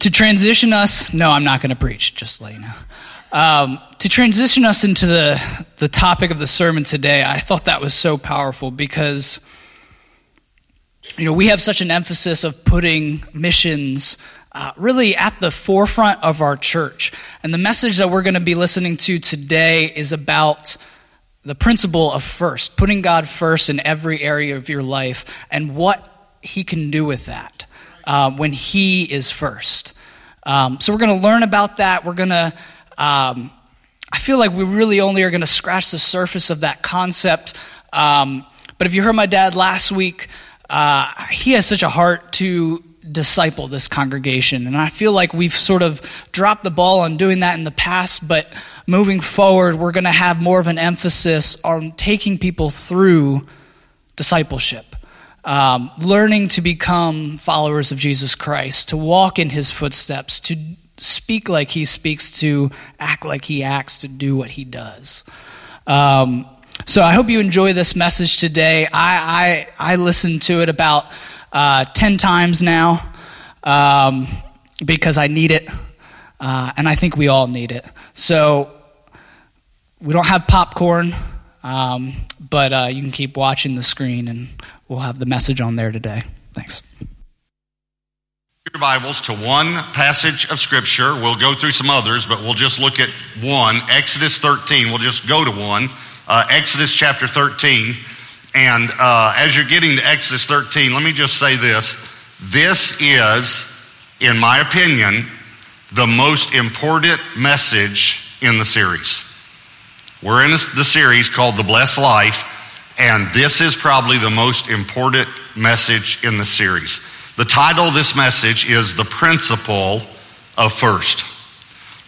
to transition us, no, I'm not going to preach, just let you know. Um, to transition us into the, the topic of the sermon today, I thought that was so powerful because, you know, we have such an emphasis of putting missions uh, really at the forefront of our church. And the message that we're going to be listening to today is about the principle of first, putting God first in every area of your life and what He can do with that uh, when He is first. Um, so we're going to learn about that. We're going to. Um, I feel like we really only are going to scratch the surface of that concept. Um, but if you heard my dad last week, uh, he has such a heart to disciple this congregation. And I feel like we've sort of dropped the ball on doing that in the past, but moving forward, we're going to have more of an emphasis on taking people through discipleship. Um, learning to become followers of Jesus Christ, to walk in his footsteps, to speak like he speaks, to act like he acts, to do what he does. Um, so I hope you enjoy this message today. I, I, I listened to it about uh, 10 times now um, because I need it, uh, and I think we all need it. So we don't have popcorn, um, but uh, you can keep watching the screen, and we'll have the message on there today. Thanks. Your Bibles to one passage of Scripture. We'll go through some others, but we'll just look at one. Exodus 13. We'll just go to one. Uh, Exodus chapter 13. And uh, as you're getting to Exodus 13, let me just say this. This is, in my opinion, the most important message in the series. We're in the series called The Blessed Life, and this is probably the most important message in the series. The title of this message is The Principle of First.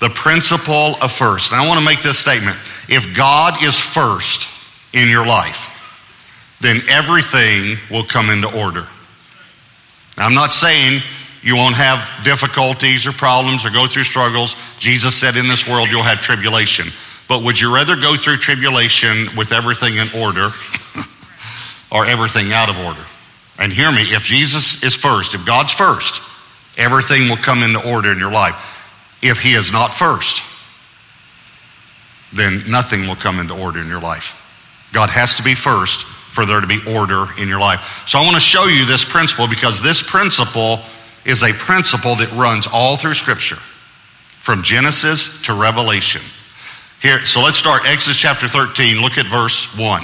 The Principle of First. And I want to make this statement. If God is first in your life, then everything will come into order. Now, I'm not saying you won't have difficulties or problems or go through struggles. Jesus said, In this world you'll have tribulation. But would you rather go through tribulation with everything in order or everything out of order? And hear me, if Jesus is first, if God's first, everything will come into order in your life. If He is not first, then nothing will come into order in your life. God has to be first for there to be order in your life. So I want to show you this principle because this principle is a principle that runs all through Scripture, from Genesis to Revelation. Here, so let's start Exodus chapter 13. Look at verse 1.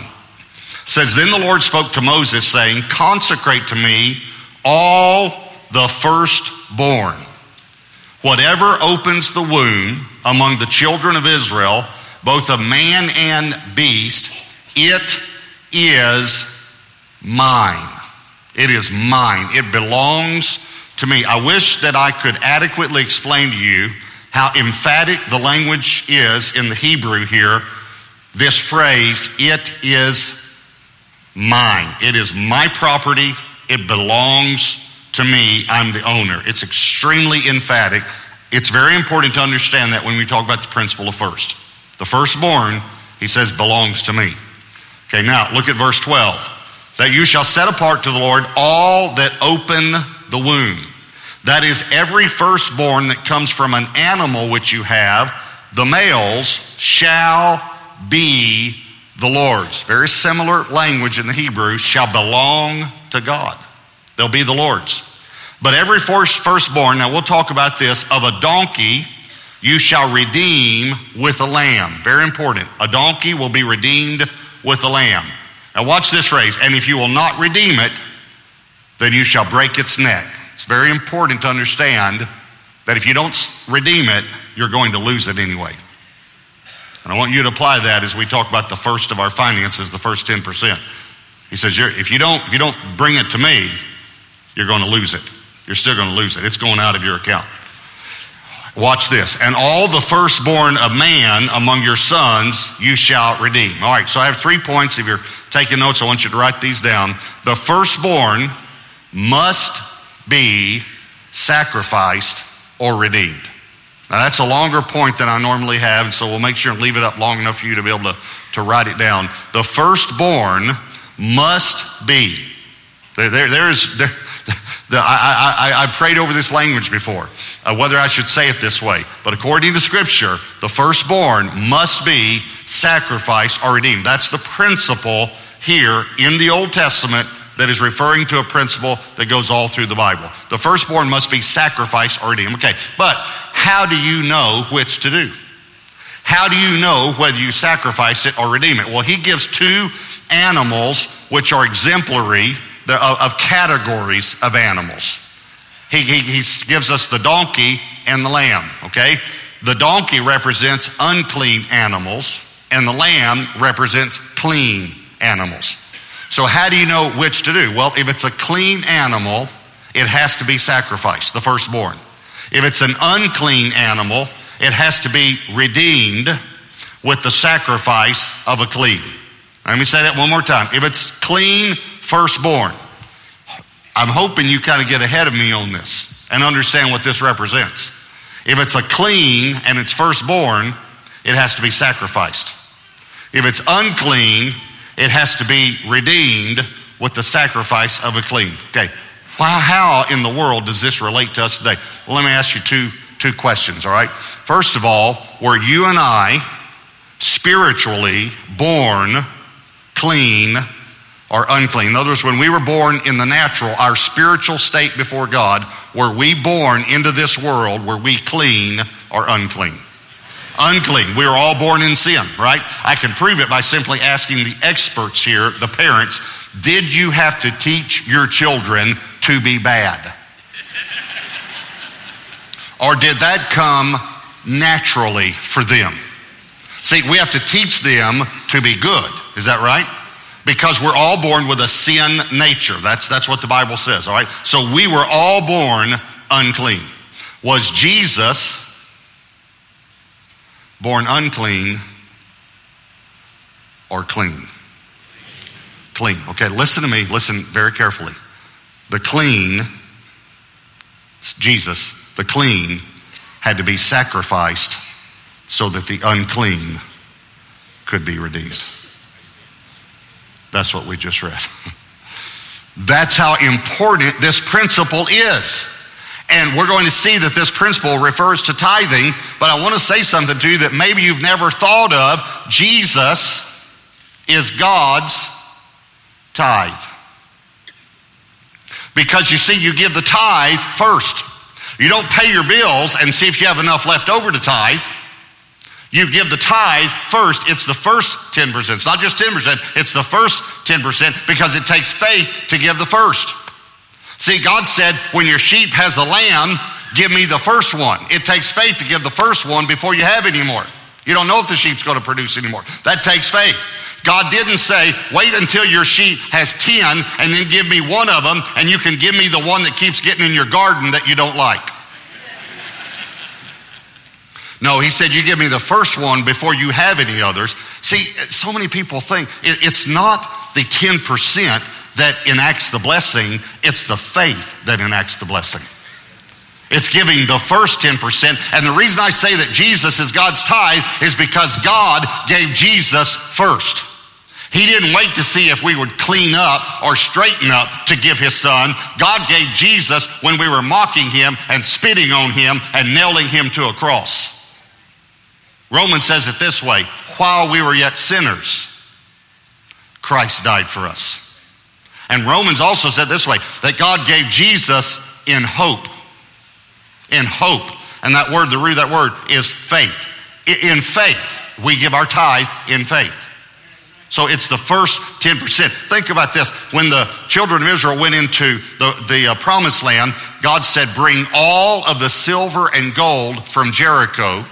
Says, Then the Lord spoke to Moses, saying, Consecrate to me all the firstborn. Whatever opens the womb among the children of Israel, both of man and beast, it is mine. It is mine. It belongs to me. I wish that I could adequately explain to you how emphatic the language is in the Hebrew here. This phrase, it is mine. It is my property. It belongs to me. I'm the owner. It's extremely emphatic. It's very important to understand that when we talk about the principle of first. The firstborn, he says, belongs to me. Okay, now look at verse 12. That you shall set apart to the Lord all that open the womb. That is, every firstborn that comes from an animal which you have, the males shall be the Lord's. Very similar language in the Hebrew, shall belong to God. They'll be the Lord's. But every first, firstborn, now we'll talk about this, of a donkey, you shall redeem with a lamb. Very important. A donkey will be redeemed with a lamb. Now, watch this phrase. And if you will not redeem it, then you shall break its neck. It's very important to understand that if you don't redeem it, you're going to lose it anyway. And I want you to apply that as we talk about the first of our finances, the first 10%. He says, if you, don't, if you don't bring it to me, you're going to lose it. You're still going to lose it. It's going out of your account. Watch this. And all the firstborn of man among your sons you shall redeem. All right, so I have three points. If you're taking notes, I want you to write these down. The firstborn must be sacrificed or redeemed. Now, that's a longer point than I normally have, and so we'll make sure and leave it up long enough for you to be able to, to write it down. The firstborn must be. There, there, there's, there, The, I, I, I prayed over this language before, uh, whether I should say it this way. But according to Scripture, the firstborn must be sacrificed or redeemed. That's the principle here in the Old Testament that is referring to a principle that goes all through the Bible. The firstborn must be sacrificed or redeemed. Okay, but how do you know which to do? How do you know whether you sacrifice it or redeem it? Well, he gives two animals which are exemplary of categories of animals. He, he, he gives us the donkey and the lamb, okay? The donkey represents unclean animals, and the lamb represents clean animals. So, how do you know which to do? Well, if it's a clean animal, it has to be sacrificed, the firstborn. If it's an unclean animal, it has to be redeemed with the sacrifice of a clean. Let me say that one more time. If it's clean, firstborn, I'm hoping you kind of get ahead of me on this and understand what this represents. If it's a clean and it's firstborn, it has to be sacrificed. If it's unclean, it has to be redeemed with the sacrifice of a clean. Okay, well, how in the world does this relate to us today? Well, let me ask you two, two questions, all right? First of all, were you and I spiritually born clean or unclean? In other words, when we were born in the natural, our spiritual state before God, were we born into this world, were we clean or unclean? Unclean. We were all born in sin, right? I can prove it by simply asking the experts here, the parents, did you have to teach your children to be bad? or did that come naturally for them? See, we have to teach them to be good. Is that right? Because we're all born with a sin nature. That's, that's what the Bible says, all right? So we were all born unclean. Was Jesus born unclean or clean? Clean. Okay, listen to me. Listen very carefully. The clean, Jesus, the clean, had to be sacrificed so that the unclean could be redeemed. That's what we just read. That's how important this principle is. And we're going to see that this principle refers to tithing, but I want to say something to you that maybe you've never thought of. Jesus is God's tithe. Because you see, you give the tithe first. You don't pay your bills and see if you have enough left over to tithe. You give the tithe first. It's the first 10%. It's not just 10%, it's the first 10% because it takes faith to give the first. See, God said, when your sheep has a lamb, give me the first one. It takes faith to give the first one before you have any more. You don't know if the sheep's going to produce anymore. That takes faith. God didn't say, wait until your sheep has 10 and then give me one of them and you can give me the one that keeps getting in your garden that you don't like. No, he said, You give me the first one before you have any others. See, so many people think it's not the 10% that enacts the blessing, it's the faith that enacts the blessing. It's giving the first 10%. And the reason I say that Jesus is God's tithe is because God gave Jesus first. He didn't wait to see if we would clean up or straighten up to give his son. God gave Jesus when we were mocking him and spitting on him and nailing him to a cross. Romans says it this way while we were yet sinners, Christ died for us. And Romans also said this way that God gave Jesus in hope. In hope. And that word, the root of that word is faith. In faith, we give our tithe in faith. So it's the first 10%. Think about this. When the children of Israel went into the, the uh, promised land, God said, Bring all of the silver and gold from Jericho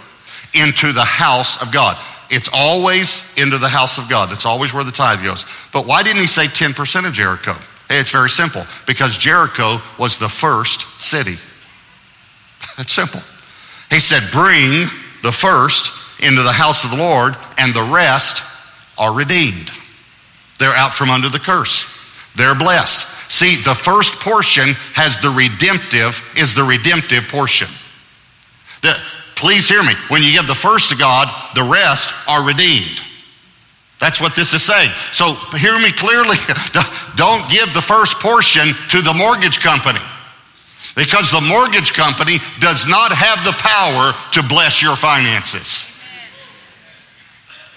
into the house of God. It's always into the house of God. That's always where the tithe goes. But why didn't he say 10% of Jericho? Hey, it's very simple. Because Jericho was the first city. That's simple. He said, Bring the first into the house of the Lord, and the rest are redeemed. They're out from under the curse. They're blessed. See, the first portion has the redemptive, is the redemptive portion. The, Please hear me. When you give the first to God, the rest are redeemed. That's what this is saying. So hear me clearly. Don't give the first portion to the mortgage company. Because the mortgage company does not have the power to bless your finances.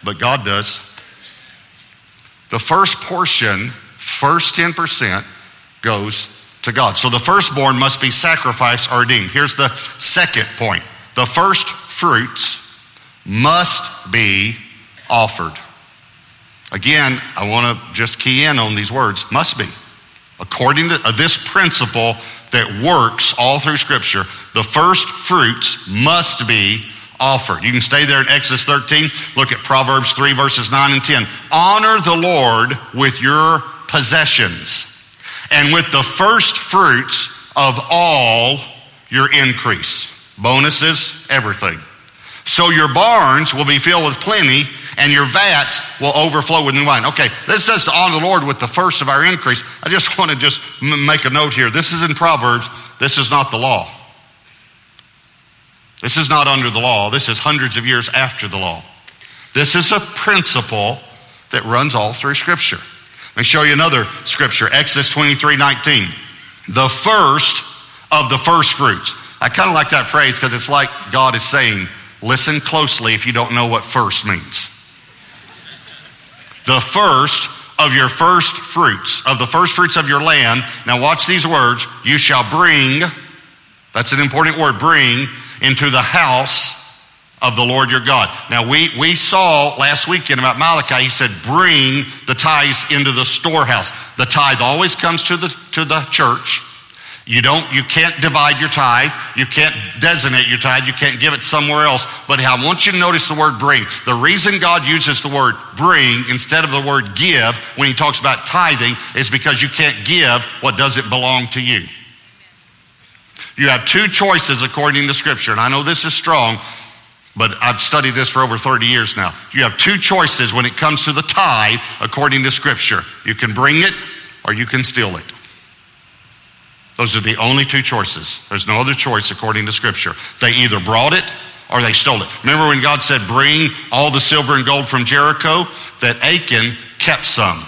But God does. The first portion, first 10%, goes to God. So the firstborn must be sacrificed or redeemed. Here's the second point the first fruits must be offered. Again, I want to just key in on these words must be. According to uh, this principle that works all through Scripture, the first fruits must be offered. You can stay there in Exodus 13. Look at Proverbs 3, verses 9 and 10. Honor the Lord with your possessions and with the first fruits of all your increase. Bonuses, everything. So your barns will be filled with plenty, and your vats will overflow with new wine. Okay, this says to honor the Lord with the first of our increase. I just want to just make a note here. This is in Proverbs. This is not the law. This is not under the law. This is hundreds of years after the law. This is a principle that runs all through Scripture. Let me show you another scripture Exodus 23 19. The first of the first fruits. I kind of like that phrase because it's like God is saying, listen closely if you don't know what first means. The first of your first fruits, of the first fruits of your land. Now, watch these words. You shall bring, that's an important word, bring into the house of the Lord your God. Now, we, we saw last weekend about Malachi, he said, bring the tithes into the storehouse. The tithe always comes to the, to the church. You don't, you can't divide your tithe. You can't designate your tithe. You can't give it somewhere else. But I want you to notice the word bring. The reason God uses the word bring instead of the word give when he talks about tithing is because you can't give what doesn't belong to you. You have two choices according to Scripture. And I know this is strong, but I've studied this for over 30 years now. You have two choices when it comes to the tithe according to Scripture. You can bring it or you can steal it. Those are the only two choices. There's no other choice according to Scripture. They either brought it or they stole it. Remember when God said, Bring all the silver and gold from Jericho? That Achan kept some.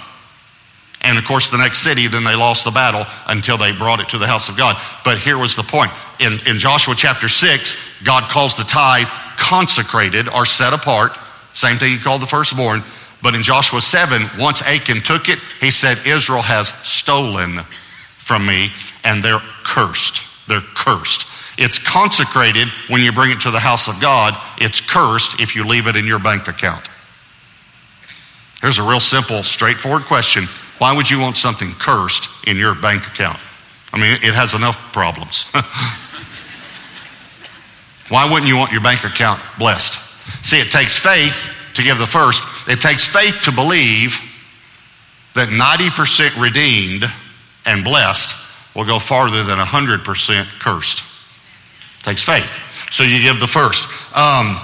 And of course, the next city, then they lost the battle until they brought it to the house of God. But here was the point. In, in Joshua chapter 6, God calls the tithe consecrated or set apart. Same thing he called the firstborn. But in Joshua 7, once Achan took it, he said, Israel has stolen from me and they're cursed. They're cursed. It's consecrated when you bring it to the house of God. It's cursed if you leave it in your bank account. Here's a real simple, straightforward question why would you want something cursed in your bank account? I mean, it has enough problems. Why wouldn't you want your bank account blessed? See, it takes faith to give the first. It takes faith to believe that 90% redeemed and blessed will go farther than 100% cursed. It takes faith. So you give the first. Um,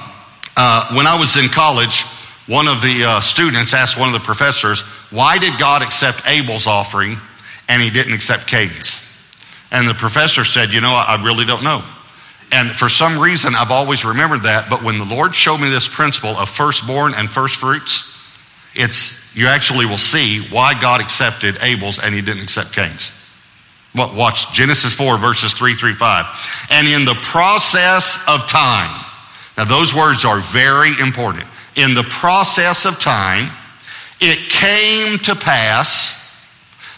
uh, when I was in college, one of the uh, students asked one of the professors, why did God accept Abel's offering and he didn't accept Cain's? And the professor said, You know, I really don't know. And for some reason, I've always remembered that. But when the Lord showed me this principle of firstborn and firstfruits, it's you actually will see why God accepted Abel's and he didn't accept Cain's. Well, watch Genesis 4, verses 3 through 5. And in the process of time, now those words are very important. In the process of time, it came to pass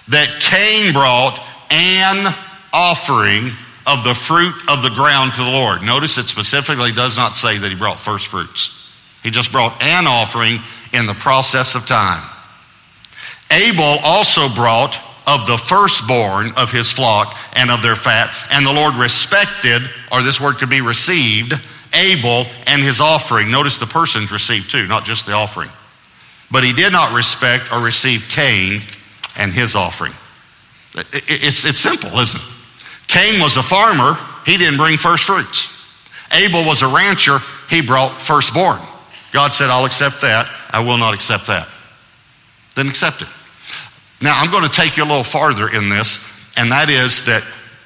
that Cain brought an offering of the fruit of the ground to the Lord. Notice it specifically does not say that he brought first fruits. He just brought an offering in the process of time. Abel also brought of the firstborn of his flock and of their fat, and the Lord respected, or this word could be received, Abel and his offering. Notice the persons received too, not just the offering. But he did not respect or receive Cain and his offering. It's, it's simple, isn't it? Cain was a farmer, he didn't bring first fruits. Abel was a rancher, he brought firstborn. God said, I'll accept that, I will not accept that. Didn't accept it. Now, I'm going to take you a little farther in this, and that is that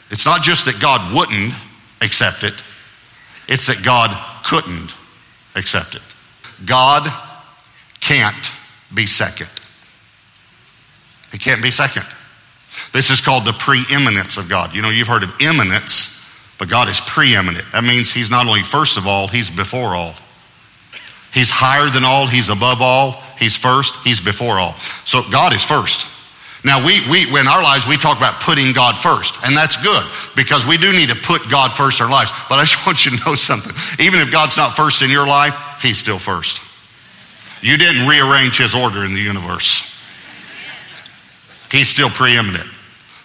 it's not just that God wouldn't accept it, it's that God couldn't accept it. God can't be second. He can't be second. This is called the preeminence of God. You know, you've heard of eminence, but God is preeminent. That means He's not only first of all, He's before all. He's higher than all, He's above all, He's first, He's before all. So God is first. Now, we, we, in our lives, we talk about putting God first, and that's good because we do need to put God first in our lives. But I just want you to know something. Even if God's not first in your life, He's still first. You didn't rearrange His order in the universe, He's still preeminent.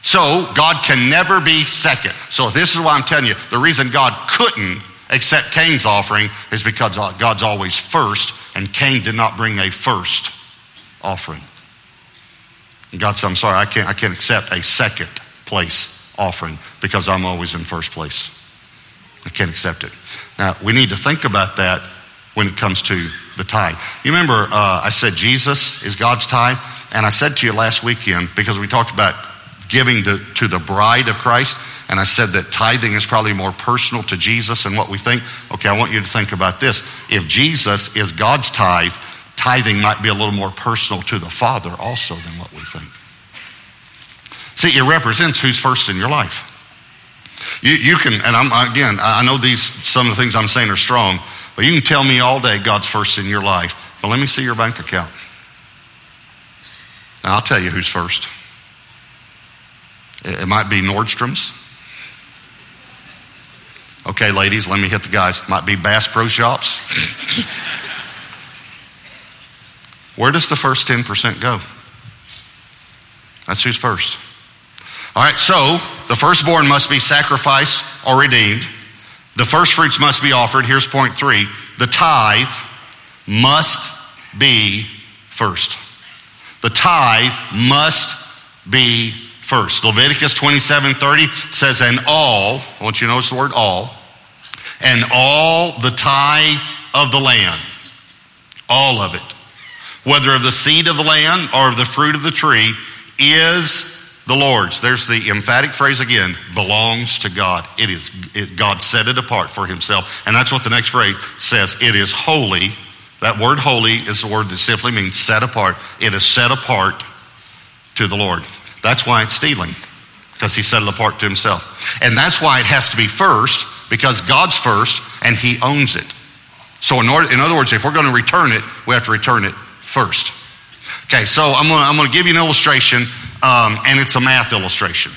So, God can never be second. So, this is why I'm telling you the reason God couldn't accept Cain's offering is because God's always first, and Cain did not bring a first offering. And God said, I'm sorry, I can't, I can't accept a second place offering because I'm always in first place. I can't accept it. Now, we need to think about that when it comes to the tithe. You remember uh, I said Jesus is God's tithe? And I said to you last weekend, because we talked about giving to, to the bride of Christ, and I said that tithing is probably more personal to Jesus than what we think. Okay, I want you to think about this. If Jesus is God's tithe, tithing might be a little more personal to the Father also than what we think. See, it represents who's first in your life. You, you can, and I'm, again, I know these, some of the things I'm saying are strong, but you can tell me all day God's first in your life. But let me see your bank account. And I'll tell you who's first. It might be Nordstrom's. Okay, ladies, let me hit the guys. Might be Bass Pro Shops. Where does the first 10% go? That's who's first. All right, so the firstborn must be sacrificed or redeemed. The first fruits must be offered. Here's point three the tithe must be first. The tithe must be first. Leviticus 27 30 says, And all, I want you to notice the word all, and all the tithe of the land, all of it, whether of the seed of the land or of the fruit of the tree, is the Lord's. There's the emphatic phrase again belongs to God. It is, it, God set it apart for himself. And that's what the next phrase says it is holy. That word holy is the word that simply means set apart. It is set apart to the Lord. That's why it's stealing, because he set it apart to himself. And that's why it has to be first, because God's first and he owns it. So, in, order, in other words, if we're going to return it, we have to return it first. Okay, so I'm to, I'm to give you an illustration, um, and it's a math illustration.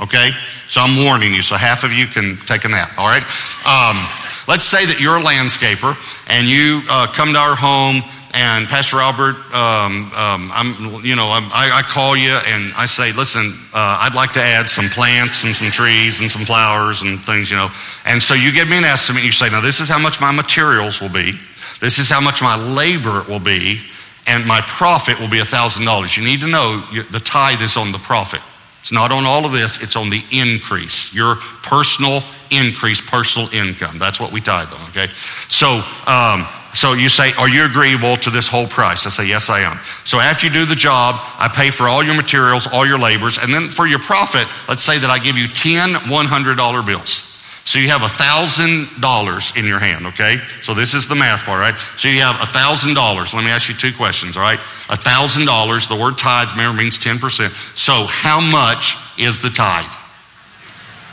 Okay? So I'm warning you, so half of you can take a nap, all right? Um, let's say that you're a landscaper, and you uh, come to our home, and Pastor Albert, um, um, I'm, you know, I, I, call you and I say, listen, uh, I'd like to add some plants and some trees and some flowers and things, you know. And so you give me an estimate. And you say, now this is how much my materials will be. This is how much my labor it will be and my profit will be $1,000. You need to know the tithe is on the profit. It's not on all of this, it's on the increase, your personal increase, personal income. That's what we tithe on, okay? So, um, so you say, Are you agreeable to this whole price? I say, Yes, I am. So after you do the job, I pay for all your materials, all your labors, and then for your profit, let's say that I give you 10 $100 bills. So you have $1,000 in your hand, okay? So this is the math part, right? So you have $1,000. Let me ask you two questions, all right? $1,000, the word tithe, remember, means 10%. So how much is the tithe?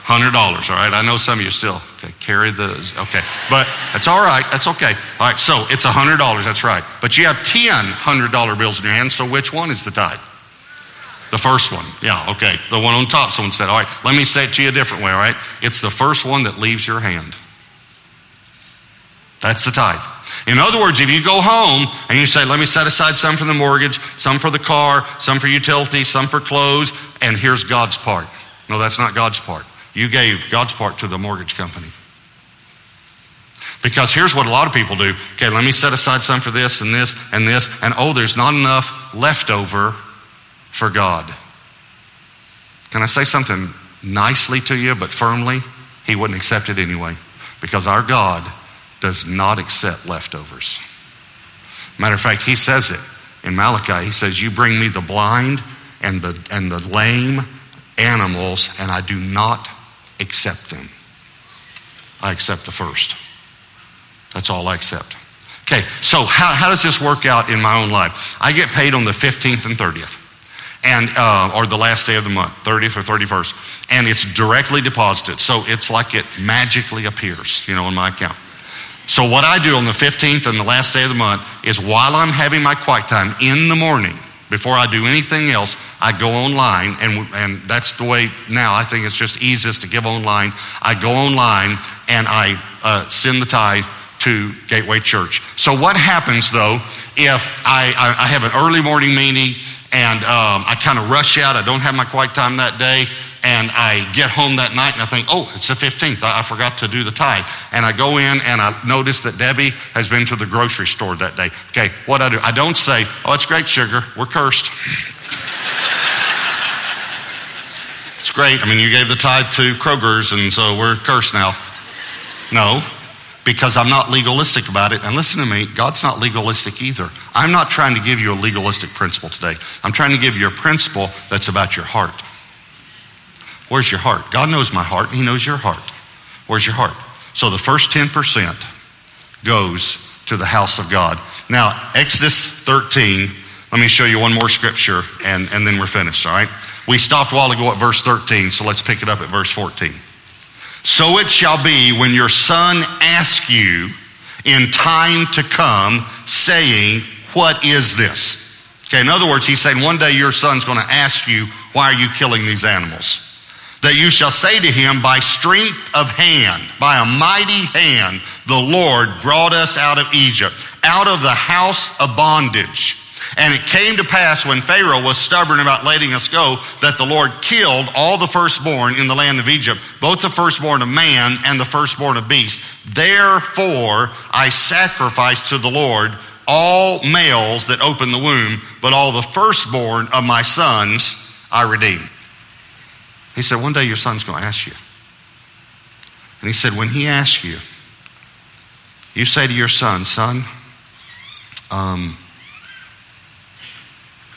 $100, all right? I know some of you still okay, carry the, okay. But that's all right. That's okay. All right, so it's $100, that's right. But you have 10 $100 bills in your hand, so which one is the tithe? The first one. Yeah, okay. The one on top, someone said. All right, let me say it to you a different way, all right? It's the first one that leaves your hand. That's the tithe. In other words, if you go home and you say, let me set aside some for the mortgage, some for the car, some for utilities, some for clothes, and here's God's part. No, that's not God's part. You gave God's part to the mortgage company. Because here's what a lot of people do. Okay, let me set aside some for this and this and this, and oh, there's not enough left over for God. Can I say something nicely to you, but firmly? He wouldn't accept it anyway. Because our God does not accept leftovers. Matter of fact, he says it in Malachi. He says, You bring me the blind and the, and the lame animals, and I do not accept them. I accept the first. That's all I accept. Okay, so how, how does this work out in my own life? I get paid on the 15th and 30th. And uh, or the last day of the month, 30th or 31st, and it's directly deposited. So it's like it magically appears, you know, in my account. So what I do on the 15th and the last day of the month is while I'm having my quiet time in the morning, before I do anything else, I go online, and, and that's the way now. I think it's just easiest to give online. I go online and I uh, send the tithe to Gateway Church. So, what happens though if I, I, I have an early morning meeting and um, I kind of rush out, I don't have my quiet time that day, and I get home that night and I think, oh, it's the 15th. I, I forgot to do the tithe. And I go in and I notice that Debbie has been to the grocery store that day. Okay, what I do? I don't say, oh, it's great, sugar. We're cursed. it's great. I mean, you gave the tithe to Kroger's, and so we're cursed now. No, because I'm not legalistic about it. And listen to me, God's not legalistic either. I'm not trying to give you a legalistic principle today. I'm trying to give you a principle that's about your heart. Where's your heart? God knows my heart, He knows your heart. Where's your heart? So the first 10% goes to the house of God. Now, Exodus 13, let me show you one more scripture and, and then we're finished, all right? We stopped a while ago at verse 13, so let's pick it up at verse 14. So it shall be when your son asks you in time to come, saying, What is this? Okay, in other words, he's saying one day your son's going to ask you, Why are you killing these animals? that you shall say to him, By strength of hand, by a mighty hand, the Lord brought us out of Egypt, out of the house of bondage. And it came to pass when Pharaoh was stubborn about letting us go that the Lord killed all the firstborn in the land of Egypt, both the firstborn of man and the firstborn of beast. Therefore I sacrificed to the Lord all males that opened the womb, but all the firstborn of my sons I redeemed. He said, One day your son's going to ask you. And he said, When he asks you, you say to your son, Son, um,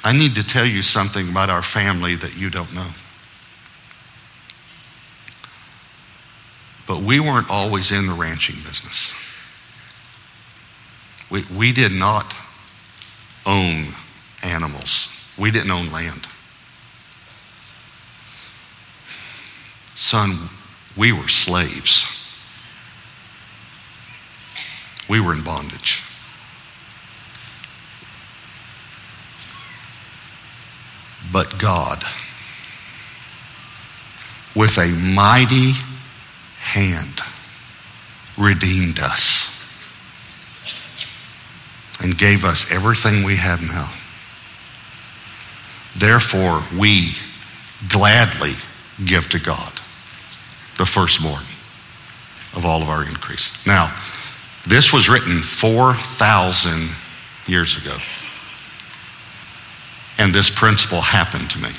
I need to tell you something about our family that you don't know. But we weren't always in the ranching business. We, we did not own animals, we didn't own land. Son, we were slaves. We were in bondage. But God, with a mighty hand, redeemed us and gave us everything we have now. Therefore, we gladly give to God the firstborn of all of our increase. Now, this was written 4,000 years ago. And this principle happened to me.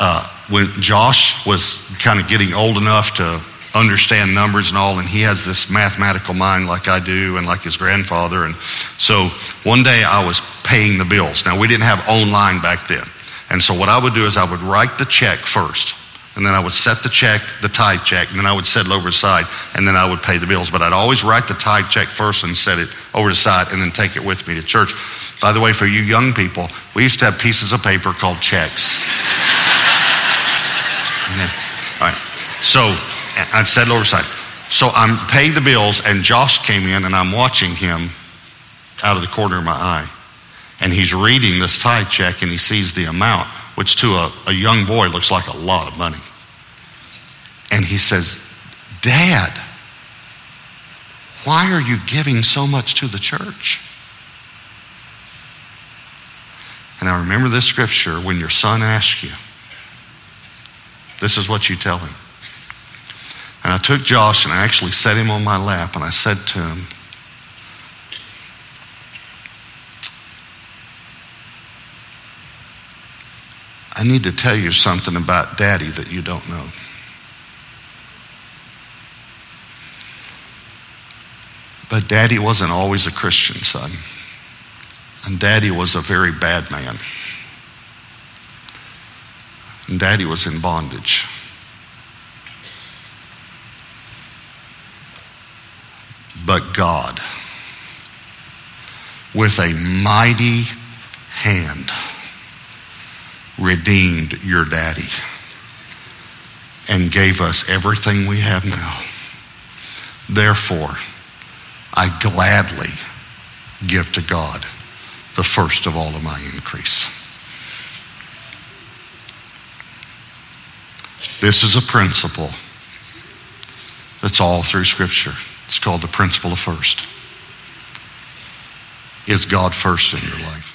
Uh, when Josh was kind of getting old enough to understand numbers and all, and he has this mathematical mind like I do and like his grandfather. And so one day I was paying the bills. Now, we didn't have online back then. And so what I would do is I would write the check first and then I would set the check, the tithe check, and then I would set it over the side, and then I would pay the bills. But I'd always write the tithe check first and set it over the side, and then take it with me to church. By the way, for you young people, we used to have pieces of paper called checks. all right. So I said set it over side. So I'm paying the bills, and Josh came in, and I'm watching him out of the corner of my eye. And he's reading this tithe check, and he sees the amount, which to a, a young boy looks like a lot of money. And he says, Dad, why are you giving so much to the church? And I remember this scripture when your son asks you, this is what you tell him. And I took Josh and I actually set him on my lap and I said to him, I need to tell you something about daddy that you don't know. But daddy wasn't always a Christian, son. And daddy was a very bad man. And daddy was in bondage. But God, with a mighty hand, redeemed your daddy and gave us everything we have now. Therefore, I gladly give to God the first of all of my increase. This is a principle that's all through Scripture. It's called the principle of first. Is God first in your life?